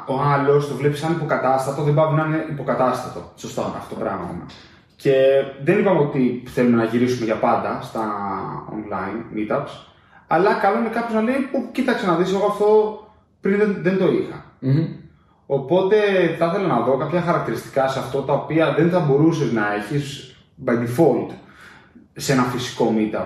ο άλλος το βλέπεις σαν υποκατάστατο, δεν πάει να είναι υποκατάστατο. Σωστά. Αυτό το πράγμα. Και δεν είπαμε ότι θέλουμε να γυρίσουμε για πάντα στα online meetups, αλλά καλό είναι κάποιος να λέει: «Ω, Κοίταξε να δεις, εγώ αυτό πριν δεν, δεν το είχα. Μμμ. Οπότε θα ήθελα να δω κάποια χαρακτηριστικά σε αυτό τα οποία δεν θα μπορούσες να έχεις by default σε ένα φυσικό meetup.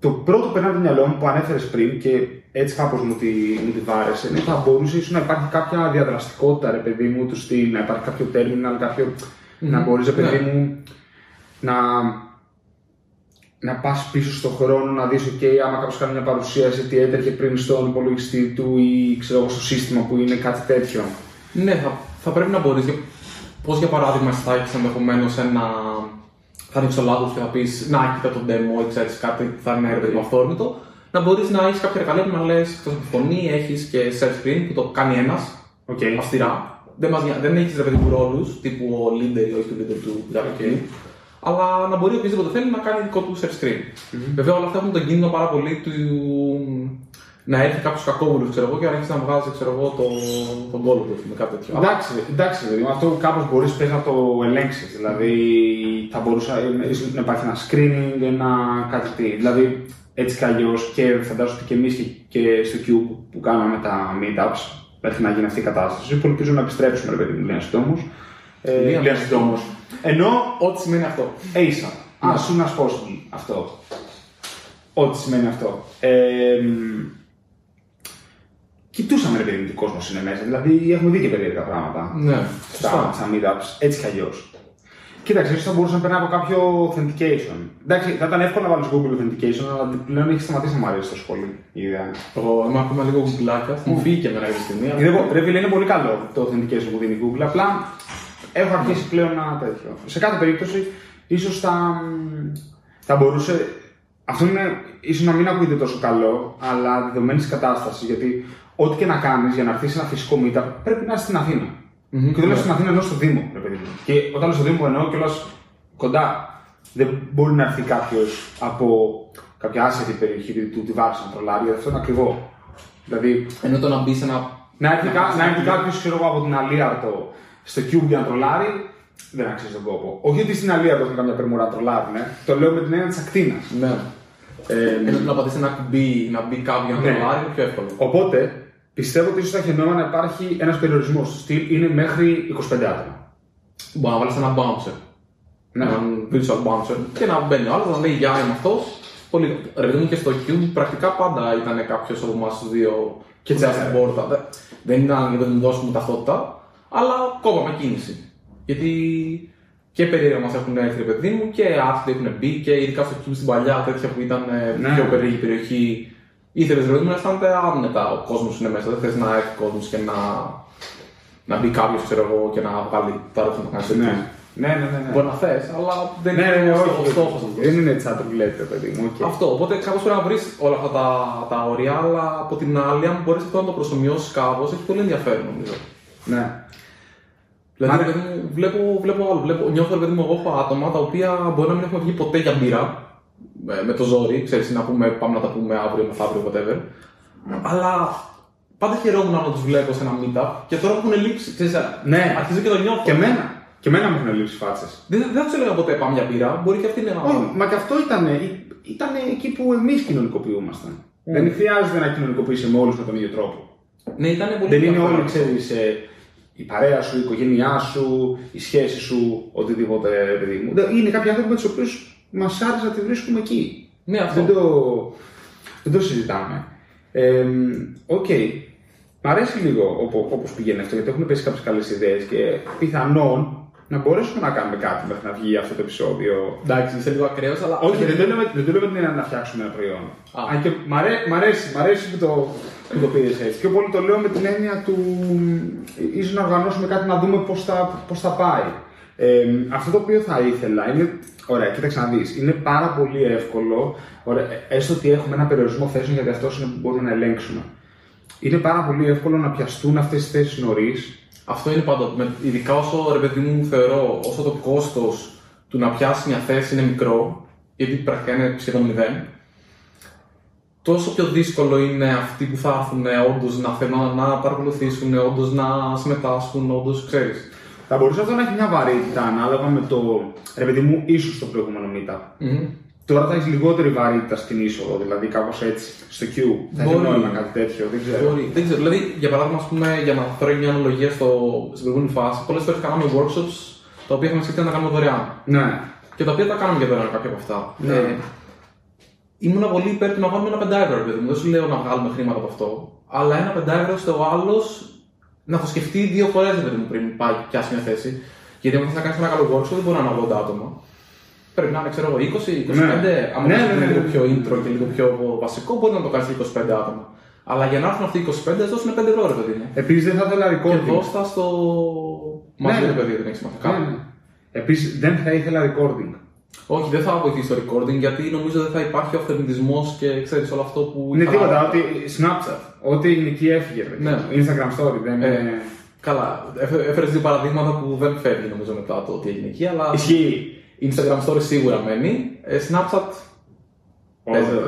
Το πρώτο που περνάει από το μυαλό μου που ανέφερες πριν και έτσι κάπως μου, τη, μου τη βάρεσε είναι ότι θα μπορούσε ίσως να υπάρχει κάποια διαδραστικότητα, ρε παιδί μου, του στυλ, να υπάρχει κάποιο terminal, κάποιο. να μπορείς, ρε παιδί μου, να, να πας πίσω στον χρόνο, να δεις, OK, άμα κάποιος κάνει μια παρουσίαση, τι έτρεχε πριν στον υπολογιστή του ή ξέρω εγώ, στο σύστημα που είναι κάτι τέτοιο. Ναι, θα, θα πρέπει να μπορείς. Πώς για παράδειγμα, εσύ θα έχει ενδεχομένως ένα. Θα ανοίξει το λάθος και θα πεις Να, κοίτα το demo ή ξέρει κάτι που θα είναι ένα παιδί αυθόρμητο. Να μπορείς να έχεις κάποια εργαλεία που να λες εκτό από τη φωνή, έχεις και share screen που το κάνει ένας Okay. αυστηρά. Δεν, μας, νοιάζει- δεν έχεις ρε παιδί μου ρόλους τύπου ο leader ή όχι του leader του okay. Αλλά να μπορεί οποιοδήποτε θέλει να κάνει δικό του share screen. Βέβαια όλα αυτά έχουν τον κίνδυνο πάρα πολύ του να έρθει κάποιος κακόβουλος ξέρω εγώ, και να αρχίσει να βγάζει ξέρω εγώ, το, τον κόλλο του με κάτι τέτοιο. Αλλά Εντάξει, εντάξει, δηλαδή, αυτό κάπως μπορείς να το ελέγξεις. Δηλαδή, θα μπορούσε ε, ίσως να υπάρχει ένα screening, ένα κάτι τι. Δηλαδή, έτσι κι αλλιώς και φαντάζομαι ότι και εμείς και, και στο Cube που κάναμε τα meetups, μέχρι να γίνει αυτή η κατάσταση, που ελπίζω να επιστρέψουμε, ρε παιδί μου, λίγα συντόμω. Ε, Λίγα λίγα συντόμω. Ενώ, Ό,τι σημαίνει αυτό. ASAP, as soon as possible, αυτό. Ό,τι σημαίνει αυτό. Ε, μ, κοιτούσαμε, ρε παιδί μου, τι κόσμος είναι μέσα. Δηλαδή, έχουμε δει και περίεργα πράγματα Ναι, στα, σωστά. στα meetups, έτσι κι αλλιώς. Κοίταξε, ίσως θα μπορούσε να περνάει από κάποιο authentication. Εντάξει, θα ήταν εύκολο να βάλεις Google authentication, αλλά πλέον έχει σταματήσει να μου αρέσει το σχολείο. Η ιδέα είναι. Εγώ είμαι ακόμα λίγο γουγκλάκια, μου φύγει και εμένα κάποια στιγμή. Είναι, ρε φίλε, είναι πολύ καλό το authentication που δίνει η Google. Απλά έχω αρχίσει πλέον να τέτοιο. Σε κάθε περίπτωση, ίσως θα, θα μπορούσε. Αυτό είναι ίσως να μην ακούγεται τόσο καλό, αλλά δεδομένης κατάστασης. Γιατί ό,τι και να κάνεις για να έρθεις σε ένα φυσικό meetup πρέπει να είσαι στην Αθήνα. Mm-hmm. Και δεν λέω στην Αθήνα, ενώ στο Δήμο. Ρε παιδί μου. Και όταν λέω στο Δήμο εννοώ κιόλας κοντά. Δεν μπορεί να έρθει κάποιος από κάποια άσχετη περιοχή του τη βάση να τρολάρει, γιατί αυτό είναι ακριβό. Δηλαδή, Ενώ το να μπεις σε ένα. να έρθει, κα- να έρθει κάποιος από την Αλίαρτο στο Cube για να τρολάρει, δεν αξίζει τον κόπο. Όχι ότι στην Αλίαρτο έχουν καμιά περμούρα να τρολάρουν, το λέω με την έννοια της ακτίνας. Ναι. Ε, ενώ να πατήσεις ένα κουμπί, να μπει κάποιος να Ναι. το λάρει, είναι πιο εύκολο. Οπότε, πιστεύω ότι ίσως θα έχει νόημα να υπάρχει ένας περιορισμός. Στυλ είναι μέχρι 25 άτομα. Μπορεί να βάλεις ένα bouncer. Ναι. Έναν virtual bouncer και να μπαίνει ο άλλος να λέει Γεια, είμαι αυτός. Πολύ. Ρε παιδί μου και στο Cube πρακτικά πάντα ήταν κάποιος από εμάς τους δύο και τσιά στην πόρτα. Δεν- Δεν ήταν γιατί δεν του δώσουμε ταυτότητα, αλλά κόβαμε κίνηση. Γιατί και περίεργα μας έχουν έρθει ρε παιδί μου και άθλιοι έχουν μπει και ειδικά στο Cube στην παλιά τέτοια που ήταν ε, Ναι. πιο περίεργη περιοχή. Ήθελε ρε παιδί μου να αισθάνεται άνετα ο κόσμος είναι μέσα. Δεν θες να έρθει κόσμος και να, να μπει κάποιος, ξέρω εγώ, και να βγάλει τα ρούχα να κάνει Ναι. Ναι, ναι, ναι. ναι. Μπορεί να θες, αλλά δεν Ναι, ναι, ναι, είναι όχι, ο όχι. στόχος Δεν είναι έτσι σαν το λέτε, παιδί μου. οκ. Αυτό. Οπότε κάπως πρέπει να βρεις όλα αυτά τα, τα όρια, αλλά από την άλλη, αν μπορείς αυτό να το προσωμιώσεις κάπως, έχει πολύ ενδιαφέρον νομίζω. Ναι. Δηλαδή, Μα- ρε παιδί μου, βλέπω, βλέπω άλλο. Βλέπω, νιώθω, ρε παιδί μου, εγώ έχω άτομα τα οποία μπορεί να μην έχουν βγει ποτέ για μπύρα με, με το ζόρι, ξέρεις, να πούμε, πάμε να τα πούμε αύριο, μεθαύριο, whatever. Αλλά πάντα χαιρόμουν να τους βλέπω σε ένα meetup και τώρα που έχουν λείψει, ξέρεις, Ναι. αρχίζω και το νιώθω. Και εμένα. Και εμένα μου έχουν λείψει φάτσε. Δεν, δεν θα τους έλεγα ποτέ πάμε για μπύρα, μπορεί και αυτή να. Όχι, μα και αυτό ήταν, ήταν εκεί που εμείς κοινωνικοποιούμασταν. Δεν χρειάζεται να κοινωνικοποιήσει με όλους με τον ίδιο τρόπο. Ναι, ήταν πολύ Δεν είναι ενδιαφέρον. όλοι, ξέρεις, η παρέα σου, η οικογένειά σου, η σχέση σου, οτιδήποτε παιδί μου. Δεν- Είναι κάποιοι άνθρωποι με τους οποίους μας άρεσε να τη βρίσκουμε εκεί. Ναι, αυτό. Δεν το, δεν το συζητάμε. Ε, Οκ. Μ' αρέσει λίγο όπως πηγαίνει αυτό, γιατί έχουν πέσει κάποιες καλές ιδέες και πιθανόν να μπορέσουμε να κάνουμε κάτι μέχρι να βγει αυτό το επεισόδιο. Εντάξει, είσαι λίγο ακραίος, αλλά. Όχι, δεν το λέμε, δεν το λέμε την έννοια να φτιάξουμε ένα προϊόν. Α. Αν και μ' αρέ- μ' αρέσει, μ' αρέσει που το, που το πήρες έτσι. Πιο πολύ το λέω με την έννοια του ίσως να οργανώσουμε κάτι να δούμε πώς θα, πώς θα πάει. Ε, αυτό το οποίο θα ήθελα είναι. Ωραία, κοίταξε να δεις. Είναι πάρα πολύ εύκολο, ωραία, έστω ότι έχουμε ένα περιορισμό θέσεων, γιατί αυτό είναι που μπορούμε να ελέγξουμε. Είναι πάρα πολύ εύκολο να πιαστούν αυτές τις θέσεις νωρίς. Αυτό είναι πάντα. με- Ειδικά όσο ρε παιδί μου θεωρώ, όσο το κόστος του να πιάσει μια θέση είναι μικρό, γιατί πρακτικά είναι σχεδόν μηδέν, τόσο πιο δύσκολο είναι αυτοί που θα έρθουν όντως να θέλουν να παρακολουθήσουν, όντως να συμμετάσχουν, όντως ξέρεις. Θα μπορούσε αυτό να έχει μια βαρύτητα ανάλογα με το. Ρε παιδί μου, ίσως το προηγούμενο meetup. Τώρα θα έχεις λιγότερη βαρύτητα στην είσοδο, δηλαδή κάπως έτσι, στο Q. Θα έχει Μπορεί. νόημα κάτι τέτοιο, δεν ξέρω. Μπορεί. Δεν ξέρω. Δηλαδή, για παράδειγμα, ας πούμε, για να φέρω μια αναλογία στο, στην προηγούμενη φάση, πολλές φορές κάναμε workshops τα οποία είχαμε σκεφτεί να τα κάνουμε δωρεάν. Ναι. Και τα οποία τα κάναμε και δωρεάν κάποια από αυτά. Ναι. Ε, ήμουν πολύ υπέρ του να βάλουμε ένα πεντάευρο, ρε παιδί μου. Δεν σου λέω να βγάλουμε χρήματα από αυτό. Αλλά ένα πεντάευρο στο άλλος να το σκεφτεί δύο φορές, ρε παιδί μου, πριν πάει και πιάσει μια θέση. Γιατί αν θε να κάνεις ένα καλό workshop δεν μπορεί να είναι 80 άτομα. Πρέπει να είναι, ξέρω εγώ, 20, 25. Ναι. Αν Ναι, ναι, ναι, ναι, λίγο ναι. πιο intro και λίγο πιο βασικό, μπορεί να το κάνεις 25 άτομα. Αλλά για να έρθουν αυτοί οι 25, δώσουν 5 ευρώ, ρε παιδί μου. Επίσης δεν θα ήθελα Και recording. δώστα στο. Μαζί Ναι. ρε παιδί, δεν έχεις σημασία. Ναι, ναι. Επίσης δεν θα ήθελα recording. Όχι, δεν θα βοηθήσει το recording γιατί νομίζω δεν θα υπάρχει ο αυθεντισμός και ξέρεις όλο αυτό που. Είναι θα- τίποτα, ότι Snapchat. Ό,τι είναι εκεί έφυγε. ρε. Ναι. Instagram story δεν Ε, είναι. Καλά, έφερες δύο παραδείγματα που δεν φεύγει νομίζω μετά το τι έγινε εκεί, αλλά. Ισχύει. Instagram story σίγουρα μένει. Ε, Snapchat. παίζει. Όχι.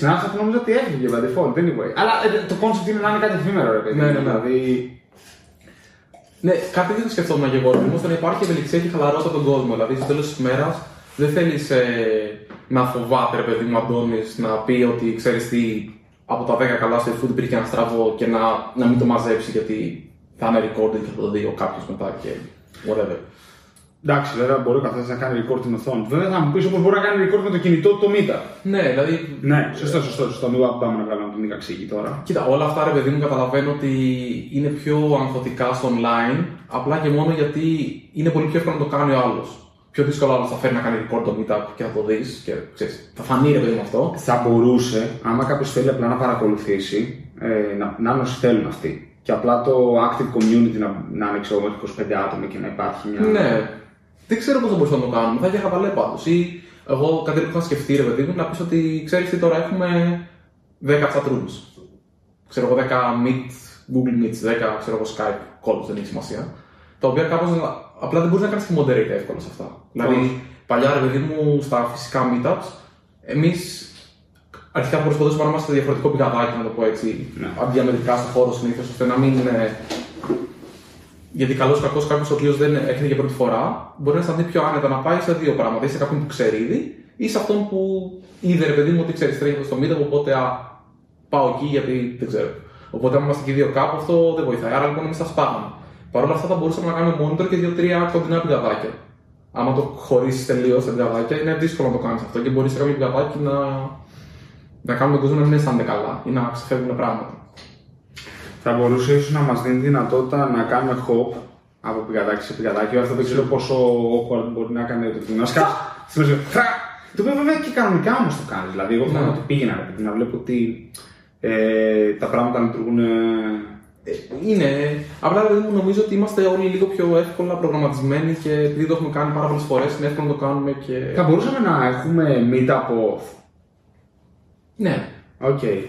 Snapchat νομίζω ότι έφυγε by default, anyway. Αλλά ε, το concept είναι να είναι κάτι εφήμερο, ρε παιδί. Ναι, ναι, ναι. Δηλαδή. Ναι, κάτι δεν σκεφτόμουν και εγώ. Όμως να υπάρχει ευελιξία και χαλαρότητα τον κόσμο. Δηλαδή, στο τέλος της ημέρα δεν θέλεις ε, να φοβάται, ρε παιδί μου, Αντώνης, να πει ότι ξέρεις τι, από τα 10 καλά στο food υπήρχε ένα στραβό και να, να μην το μαζέψει γιατί θα είναι recording και θα το δει ο κάποιος μετά και whatever. Εντάξει, βέβαια μπορεί ο καθένας να κάνει record την οθόνη. του. Βέβαια θα μου πεις όπως μπορεί να κάνει record με το κινητό του το Meetup. Ναι, δηλαδή. Ναι, σωστό, σωστό, σωστό. Μην πάμε να βγάλουμε τον Νίκα Ξύκη τώρα. Κοίτα, όλα αυτά ρε παιδί μου καταλαβαίνω ότι είναι πιο αγχωτικά στο online, απλά και μόνο γιατί είναι πολύ πιο εύκολο να το κάνει ο άλλος. Πιο δύσκολο άλλο θα φέρει να κάνει record το meetup και θα το δεις και ξέρεις, θα φανεί ρε παιδί μου αυτό. Θα μπορούσε, άμα κάποιος θέλει απλά να παρακολουθήσει, ε, να, να είναι όσοι θέλουν αυτοί. Και απλά το active community να, να είναι ξέρω, εγώ, 25 άτομα και να υπάρχει μια. Ναι. Δεν ξέρω πώς θα μπορούσαμε να το κάνουμε. Θα είχε χαβαλέ πάντως. Ή εγώ κάτι που είχα σκεφτεί, ρε παιδί μου, να πεις ότι ξέρεις τι τώρα έχουμε 10 chat rooms. Ξέρω εγώ 10 Meet, Google Meets, 10 ξέρω εγώ Skype calls, δεν έχει σημασία. Τα οποία κάπως απλά δεν μπορείς να κάνεις και moderate εύκολα σε αυτά. Δηλαδή, παλιά ρε παιδί μου στα φυσικά meetups, εμείς αρχικά προσπαθούσαμε να είμαστε σε διαφορετικό πηγαδάκι, να το πω έτσι, Ναι. διαμετρικά στο χώρο συνήθως, ώστε να μην είναι γιατί καλός ή κακός κάποιος ο οποίος δεν έρχεται για πρώτη φορά μπορεί να αισθανθεί πιο άνετα να πάει σε δύο πράγματα. Ή σε κάποιον που ξέρει ήδη, ή σε αυτόν που είδε ρε παιδί μου ότι ξέρεις τρέχει στο meetup, οπότε α, πάω εκεί γιατί δεν ξέρω. Οπότε, αν είμαστε και οι δύο κάπου, αυτό δεν βοηθάει. Άρα λοιπόν εμείς θα σπάγαμε. Παρ' όλα αυτά θα μπορούσαμε να κάνουμε monitor και δύο-τρία κοντινά πηγαδάκια. Άμα το χωρίσεις τελείως τα πηγαδάκια, είναι δύσκολο να το κάνεις αυτό και μπορείς σε κάποιο πηγαδάκι να, να κάνουμε τον κόσμο να μην αισθάνεται καλά ή να ξεφεύγουν πράγματα. Θα μπορούσε ίσως να μας δίνει δυνατότητα να κάνουμε hop από πηγαδάκι σε πηγαδάκι. Αυτό δεν ξέρω πόσο awkward μπορεί να κάνει το κοινό. Το οποίο βέβαια και κανονικά όμως το κάνεις. Δηλαδή, εγώ θέλω Ναι. να το πήγαινα ρε παιδί, να βλέπω ότι ε, τα πράγματα λειτουργούν. Ε, Ε, Είναι. Απλά δηλαδή, μου νομίζω ότι είμαστε όλοι λίγο πιο εύκολα προγραμματισμένοι και επειδή το έχουμε κάνει πάρα πολλές φορές, είναι εύκολο να το κάνουμε και. Θα μπορούσαμε να έχουμε meet από. Ναι. Οκ. Ε,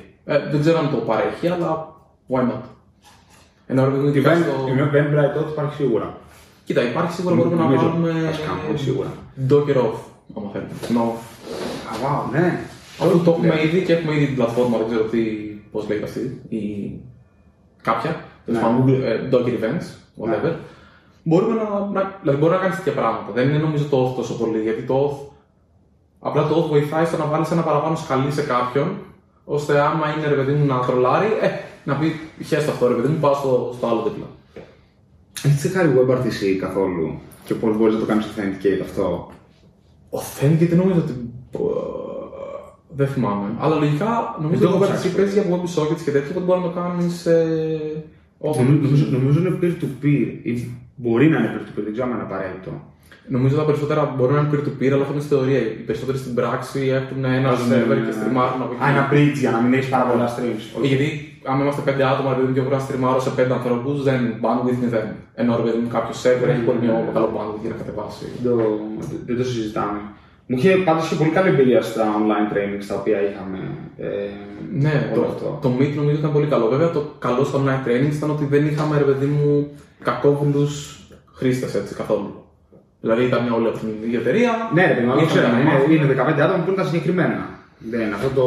δεν ξέρω αν το παρέχει, αλλά why not; Ενώ ρε παιδί μου, Η ειδικά στο- Eventbrite τότε υπάρχει σίγουρα. Κοίτα, υπάρχει σίγουρα μπορούμε να Νομίζω, βάλουμε. ας κάνουμε, σίγουρα. Docker auth, άμα θέλετε. No. Α, wow, ναι. Αυτό το έχουμε ήδη και έχουμε ήδη την πλατφόρμα, δεν ξέρω τι, πώς λέγεται αυτή, ή κάποια, τέλος Ναι. πάντων, Google, ε, Docker Events, whatever. Μπορούμε να, να, δηλαδή μπορεί να κάνεις τέτοια πράγματα. Δεν είναι νομίζω το auth τόσο πολύ, γιατί το auth, απλά το auth βοηθάει στο να βάλεις ένα παραπάνω σκαλί σε κάποιον, ώστε άμα είναι ρε παιδί μου να τρολάρει, ε, να πει χέστο αυτό ρε παιδί μου, πάω στο, στο άλλο δίπλα. Έχεις τσεκάρει WebRTC καθόλου; Και πώς μπορείς να το κάνεις authenticate αυτό; Authenticate δεν νομίζω ότι. Ε, δεν θυμάμαι. Αλλά λογικά νομίζω Δεν το ότι έχω το ψάξει. WebRTC παίζει για WebSockets και τέτοια, οπότε μπορεί να το κάνεις σε. Νομίζω, νομίζω, νομίζω είναι peer-to-peer ή μπορεί να είναι peer-to-peer, δεν ξέρω αν είναι απαραίτητο. Νομίζω τα περισσότερα μπορούν να είναι peer-to-peer, αλλά αυτό είναι στη θεωρία. Οι περισσότεροι στην πράξη έχουν ένα server και στριμάρουν από εκεί. Α, ένα bridge για να μην έχεις πάρα πολλά streams. Ε, Γιατί αν είμαστε πέντε άτομα, ρε παιδί μου, και εγώ να στριμάρω σε πέντε ανθρώπους, δεν bandwidth μηδέν. Ενώ ρε παιδί μου, κάποιο server έχει πολύ πιο καλό bandwidth για να κατεβάσει. Δεν το, δεν το συζητάμε. Μου είχε πάντως είχε πολύ καλή εμπειρία στα online trainings τα οποία είχαμε. Ε, Ναι, όλο το, αυτό. το Meet νομίζω ήταν πολύ καλό. Βέβαια, το καλό στο online training ήταν ότι δεν είχαμε, ρε παιδί μου, κακόβουλους χρήστες έτσι καθόλου. Δηλαδή ήταν όλοι από την ίδια εταιρεία. Ναι, ρε παιδί, μου, το είχαμε ξέραμε. ένα μάθημα. Είναι, είναι 15 άτομα που είναι τα συγκεκριμένα. Δεν, αυτό το.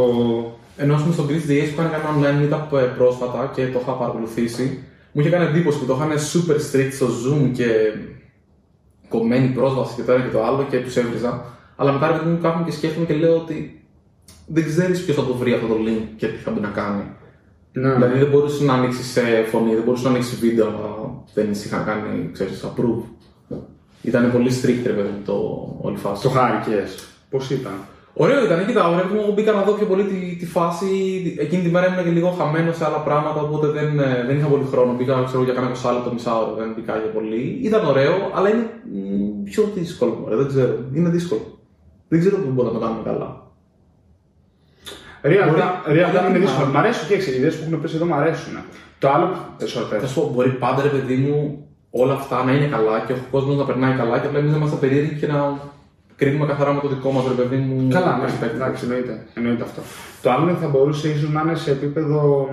Ενώ ας πούμε στο Greece DAs που είχαν κάνει ένα online meetup ε, πρόσφατα και το είχα παρακολουθήσει, μου είχε κάνει εντύπωση που το είχαν super strict στο Zoom και κομμένη πρόσβαση και το ένα και το άλλο και τους έβριζα. Αλλά μετά ρε παιδί μου κάθομαι και σκέφτομαι και λέω ότι δεν ξέρεις ποιος θα το βρει αυτό το link και τι θα μπει να κάνει. Ναι. Δηλαδή δεν μπορούσε να ανοίξει σε φωνή, δεν μπορούσε να ανοίξει βίντεο, αλλά δεν σε είχαν κάνει, ξέρεις, approve. Ήταν πολύ strict ρε παιδί μου το όλη φάση. Το χάρηκες. Πώς ήταν; Ωραίο ήταν, κοίτα, ωραία, μου μπήκα να δω πιο πολύ τη, τη φάση. Εκείνη τη μέρα ήμουν και λίγο χαμένο σε άλλα πράγματα, οπότε δεν, ε, δεν είχα πολύ χρόνο. Μπήκα ξέρω, για κάνα 20 λεπτό, μισάωρο, δεν μπήκα για πολύ. Ήταν ωραίο, αλλά είναι μ, πιο δύσκολο. Μωρέ, δεν ξέρω. Είναι δύσκολο. Δεν ξέρω πού μπορούμε να το κάνουμε καλά. Real Μπορεί- time- real time είναι μπορεί- δύσκολο. Μ' αρέσουν και οι ιδέες που έχουν πει εδώ μου αρέσουν. Το άλλο. Ε, sorry, πες. Θα σου πω, μπορεί πάντα ρε παιδί μου όλα αυτά να είναι καλά και ο κόσμος να περνάει καλά και απλά εμείς να είμαστε περίεργοι και να κρίνουμε καθαρά με το δικό μας ρε παιδί μου. Καλά, ναι, perspective. εντάξει, εννοείται, εννοείται αυτό. Το άλλο είναι θα μπορούσε ίσως να είναι σε επίπεδο.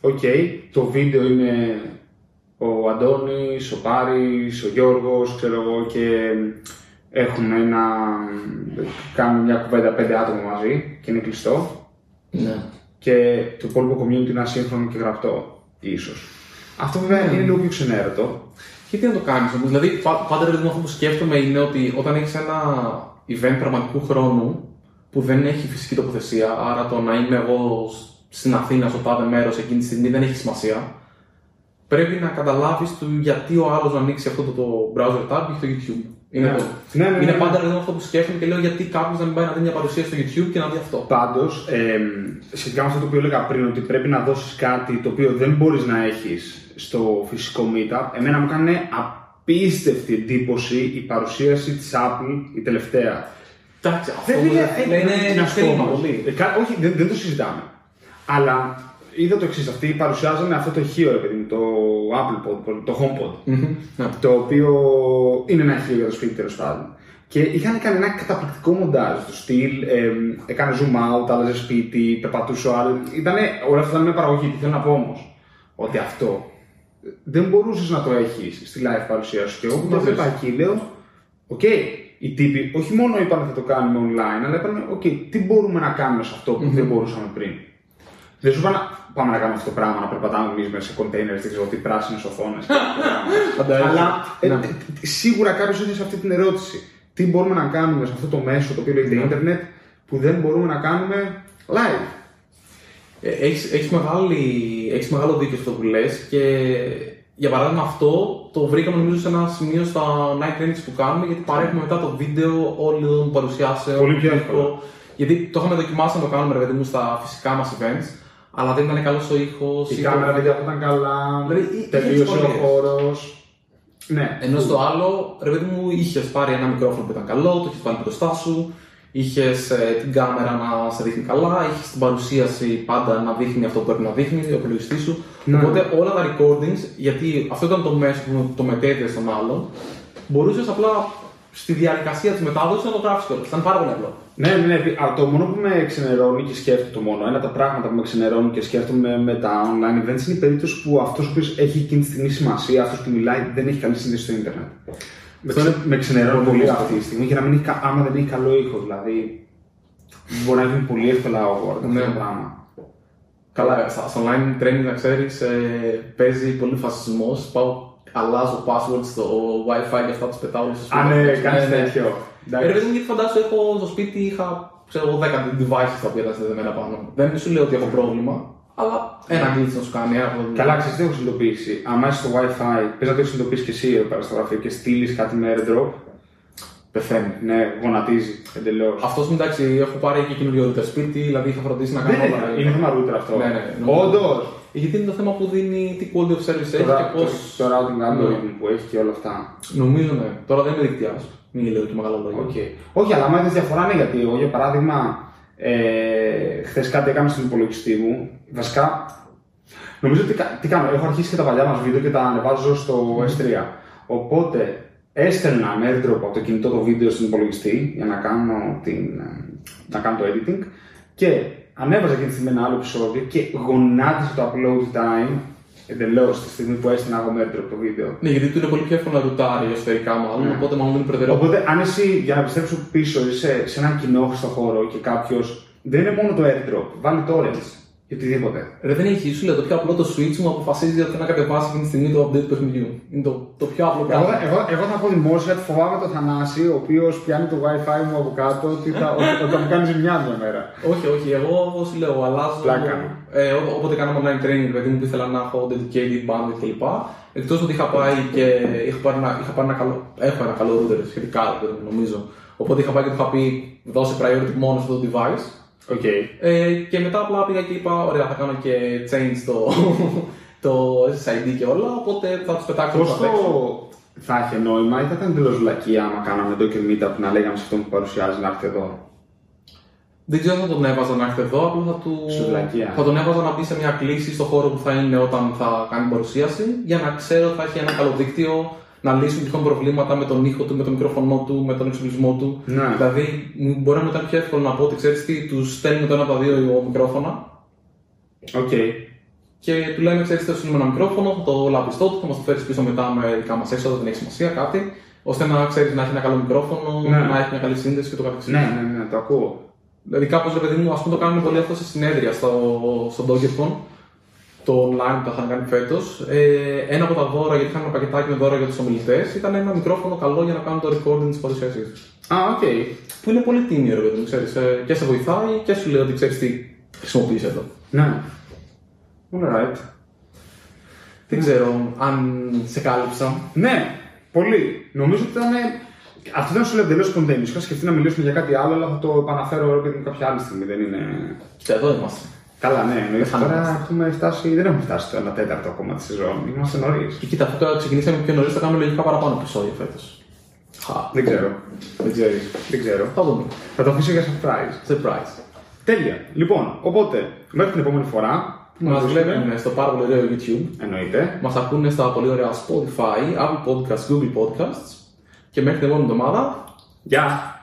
Οκ, το βίντεο είναι ο Αντώνης, ο Πάρης, ο Γιώργος, ξέρω εγώ, και έχουν ένα. κάνουν μια κουβέντα πέντε άτομα μαζί και είναι κλειστό. Ναι. Και το υπόλοιπο community είναι ασύγχρονο και γραπτό, ίσως. Αυτό βέβαια είναι λίγο πιο ξενέρωτο. Και τι να το κάνεις όμως; Δηλαδή, πα- πάντα ρε παιδί μου, αυτό που σκέφτομαι είναι ότι όταν έχεις ένα event πραγματικού χρόνου που δεν έχει φυσική τοποθεσία, άρα το να είμαι εγώ στην Αθήνα, στο τάδε μέρος εκείνη τη στιγμή δεν έχει σημασία. Πρέπει να καταλάβεις γιατί ο άλλος να ανοίξει αυτό το, το browser tab και έχει το YouTube. Είναι, Ναι. το. Ναι, ναι, ναι, είναι ναι. πάντα ρε παιδί μου, αυτό που σκέφτομαι και λέω γιατί κάποιος να μην πάει να δει μια παρουσία στο YouTube και να δει αυτό. Πάντως, ε, σχετικά με αυτό το οποίο έλεγα πριν, ότι πρέπει να δώσεις κάτι το οποίο δεν μπορείς να έχεις στο φυσικό meetup, εμένα μου έκανε απίστευτη εντύπωση η παρουσίαση της Apple η τελευταία. Εντάξει, αυτό Δεν είναι, είναι, είναι, να σου πω κρίμα όμως. πολύ. Ε, κα- Όχι, δεν, δεν το συζητάμε. Αλλά είδα το εξής. Αυτοί παρουσιάζανε αυτό το ηχείο, ρε παιδί μου, το Apple Pod, το HomePod. Μμμ, ναι. Το οποίο είναι ένα ηχείο για το σπίτι τέλος πάντων. Και είχαν κάνει ένα καταπληκτικό μοντάζ του στυλ. Ε, έκανε zoom out, άλλαζε σπίτι, περπατούσε ο άλλος. Ήτανε, όλα αυτά ήταν μια παραγωγή. Τι θέλω να πω όμως, ότι αυτό δεν μπορούσες να το έχεις στη live παρουσία σου. Και εγώ που το Μαζί έβλεπα σου. εκεί λέω, οκ, οι τύποι όχι μόνο είπαν ότι θα το κάνουμε online, αλλά είπαν, οκ, τι μπορούμε να κάνουμε σε αυτό που δεν μπορούσαμε πριν. Δεν σου είπα να πάμε να κάνουμε αυτό το πράγμα, να περπατάμε εμείς μέσα σε κοντέινερ, δεν ξέρω τι, πράσινες οθόνες. Φαντάζεσαι. Αλλά ε, Ναι. ε, σίγουρα κάποιος έθεσε αυτή την ερώτηση. Τι μπορούμε να κάνουμε σε αυτό το μέσο το οποίο λέγεται Ναι. Ιντερνετ που δεν μπορούμε να κάνουμε live. Ε, Έχεις, έχεις, μεγάλη, έχεις μεγάλο δίκιο σε αυτό που λες και για παράδειγμα αυτό το βρήκαμε νομίζω σε ένα σημείο στα night trainings που κάνουμε γιατί παρέχουμε μετά το βίντεο όλων των παρουσιάσεων. Πολύ πιο το εύκολα. υλικό. Γιατί το είχαμε δοκιμάσει να το κάνουμε ρε παιδί μου στα φυσικά μας events αλλά δεν ήταν καλός ο ήχος. Η ή κάμερα το- δεν ήταν καλά, Δηλαδή, εί- τελείωσε είχες ο πολύ. χώρος. Ναι. Ενώ στο άλλο, ρε παιδί μου, είχες πάρει ένα μικρόφωνο που ήταν καλό, το είχες βάλει μπροστά σου, είχες την κάμερα να σε δείχνει καλά, είχες την παρουσίαση πάντα να δείχνει αυτό που πρέπει να δείχνει, ο υπολογιστής σου. Ναι. Οπότε όλα τα recordings, γιατί αυτό ήταν το μέσο που το μετέδιδε στον άλλον, μπορούσες απλά στη διαδικασία της μετάδοσης να το γράψει κιόλας. Ήταν πάρα πολύ απλό. Ναι, ναι, ναι. Α, το μόνο που με ξενερώνει και σκέφτομαι το μόνο, ένα από τα πράγματα που με ξενερώνει και σκέφτομαι με τα online events είναι η περίπτωση που αυτός ο οποίος έχει εκείνη τη στιγμή σημασία, αυτός που μιλάει, δεν έχει καλή σύνδεση στο Ιντερνετ. Με, Αυτό ξε- είναι με ξενερώνει πολύ πολύ δύσκολο. αυτή τη στιγμή και να μην έχει, κα- άμα δεν έχει καλό ήχο. Δηλαδή, μπορεί να γίνει πολύ εύκολα awkward αυτό Ναι. το πράγμα. Καλά, στα, στα online training να ξέρεις, παίζει πολύ φασισμός. Πάω, αλλάζω password στο WiFi και αυτά τους πετάω όλους στους Αν ναι, σπίτια. κάνεις Ναι, ναι. τέτοιο. Ε, εντάξει. ρε παιδί μου, γιατί φαντάσου, έχω στο σπίτι, είχα ξέρω, εγώ, 10 devices τα οποία ήταν συνδεδεμένα πάνω. Δεν σου λέω ότι έχω πρόβλημα, αλλά ένα glitch να σου κάνει. Ένα πρόβλημα. Καλά, ξέρεις τι έχω συνειδητοποιήσει. Αν είσαι στο WiFi, πες να το έχεις συνειδητοποιήσει και εσύ εδώ πέρα στο γραφείο και στείλεις κάτι με airdrop, Πεθαίνει. ναι, γονατίζει εντελώς. Αυτός εντάξει, έχω πάρει και καινούριο router σπίτι, δηλαδή είχα φροντίσει να κάνω Δεν όλα. είναι, είναι θέμα router αυτό. Ναι, ναι, νομίζω. Όντως. Γιατί είναι το θέμα που δίνει τι quality of service έχει Τώρα, και πώ. το, το routing algorithm που έχει και όλα αυτά. Νομίζω ναι. Τώρα δεν είμαι δικτυάζω. Μην λέω και μεγάλο λόγο. Okay. Όχι, αλλά άμα είδε διαφορά, ναι, γιατί εγώ για παράδειγμα, ε, χθες κάτι έκανα στον υπολογιστή μου. Βασικά, νομίζω ότι κα- τι κάνω, έχω αρχίσει και τα παλιά μας βίντεο και τα ανεβάζω στο S3. Οπότε έστελνα με airdrop από το κινητό το βίντεο στον υπολογιστή για να κάνω, την, ε, να κάνω το editing και ανέβαζα εκείνη τη στιγμή ένα άλλο επεισόδιο και γονάτισε το upload time εντελώς τη στιγμή που έστελνα εγώ με airdrop το βίντεο. Ναι, γιατί του είναι πολύ πιο εύκολο να ρουτάρει εσωτερικά μάλλον, οπότε μάλλον είναι προτεραιότητα. Οπότε, αν εσύ για να επιστρέψω πίσω είσαι σε έναν κοινό στο χώρο και κάποιος δεν είναι μόνο το airdrop, βάλει torrents ή οτιδήποτε. Ρε, δεν έχει, σου λέω το πιο απλό το switch μου αποφασίζει ότι θέλω να κατεβάσει εκείνη τη στιγμή το update του παιχνιδιού. Είναι το, το πιο απλό Εγώ, πράγμα. εγώ, εγώ θα πω δημόσια ότι φοβάμαι το Θανάση, ο οποίος πιάνει το WiFi μου από κάτω, ότι θα, ότι, ότι θα μου κάνει ζημιά μια μέρα. Όχι, όχι, εγώ σου λέω, αλλάζω. Πλάκα. Ε, ό- όποτε κάναμε online training, παιδί μου που ήθελα να έχω dedicated bandwidth κλπ. Εκτός ότι είχα πάει και είχα πάρει ένα, είχα πάρει ένα καλό, έχω ένα καλό router σχετικά, παιδί μου, νομίζω. Οπότε είχα πάει και του είχα πει δώσε priority μόνο στο device. Οκ. Ε, και μετά απλά πήγα και είπα: Ωραία, θα κάνω και change το, το SSID και όλα. Οπότε θα τους πετάξω Πώς το το θα είχε νόημα ή θα ήταν εντελώς βλακία άμα κάναμε Docker Meetup να λέγαμε σε αυτόν που παρουσιάζει να έρθει εδώ; Δεν ξέρω αν θα τον έβαζα να έρθει εδώ, απλά θα, του... Σου βλακεία. θα τον έβαζα να μπει σε μια κλήση στο χώρο που θα είναι όταν θα κάνει παρουσίαση, για να ξέρω ότι θα έχει ένα καλό δίκτυο, να λύσουν τυχόν προβλήματα με τον ήχο του, με το μικρόφωνο του, με τον εξοπλισμό του. Ναι. Δηλαδή, μου- μπορεί να μου ήταν πιο εύκολο να πω ότι ξέρεις τι, τους στέλνουμε το ένα από τα δύο μικρόφωνα Οκ. και του λέμε: Ξέρεις, θα σου στείλουμε ένα μικρόφωνο, θα το λαπιστώ του, θα μας το φέρεις πίσω μετά με δικά μας έξοδα, δεν έχει σημασία κάτι, ώστε να ξέρεις να έχει ένα καλό μικρόφωνο, Ναι. να έχει μια καλή σύνδεση και ούτω καθεξής. Ναι, ναι, ναι, το ακούω. Δηλαδή, κάπως ρε παιδί μου, ας πούμε το κάνουμε πολύ αυτό σε συνέδρια στο, στο DockerCon, το online που θα είχαν κάνει φέτος. Ε, ένα από τα δώρα, γιατί είχαν ένα πακετάκι με δώρα για τους ομιλητές, ήταν ένα μικρόφωνο καλό για να κάνουν το recording της παρουσίασής τους. Α, οκ. Που είναι πολύ τίμιο, ρε παιδί μου, ξέρεις, ε, και σε βοηθάει και σου λέει ότι ξέρεις τι χρησιμοποιείς εδώ. Ναι. Alright. Δεν ξέρω αν σε κάλυψα. Ναι, πολύ. Νομίζω ότι ήταν. Αυτό δεν σου λέω εντελώς spontaneous. Είχα σκεφτεί να μιλήσουμε για κάτι άλλο, αλλά θα το επαναφέρω ρε παιδί μου κάποια άλλη στιγμή. Δεν είναι. Κοίτα, εδώ είμαστε. Καλά, ναι, εννοείται. Δεν Τώρα χανόμαστε. έχουμε φτάσει, δεν έχουμε φτάσει στο 1 τέταρτο ακόμα της σεζόν. Είμαστε νωρίς. Και κοίτα, αυτό τώρα ξεκινήσαμε πιο νωρίς, θα κάνουμε λογικά παραπάνω επεισόδια φέτος. Χα. Δεν ξέρω. Δεν ξέρεις. Δεν ξέρω. Θα δούμε. Θα το αφήσω για surprise. Surprise. Τέλεια. Λοιπόν, οπότε, μέχρι την επόμενη φορά. που Μας μας βλέπουν στο πάρα πολύ ωραίο YouTube. Εννοείται. Μας ακούνε στα πολύ ωραία Spotify, Apple Podcasts, Google Podcasts. Και μέχρι την επόμενη εβδομάδα, Γεια!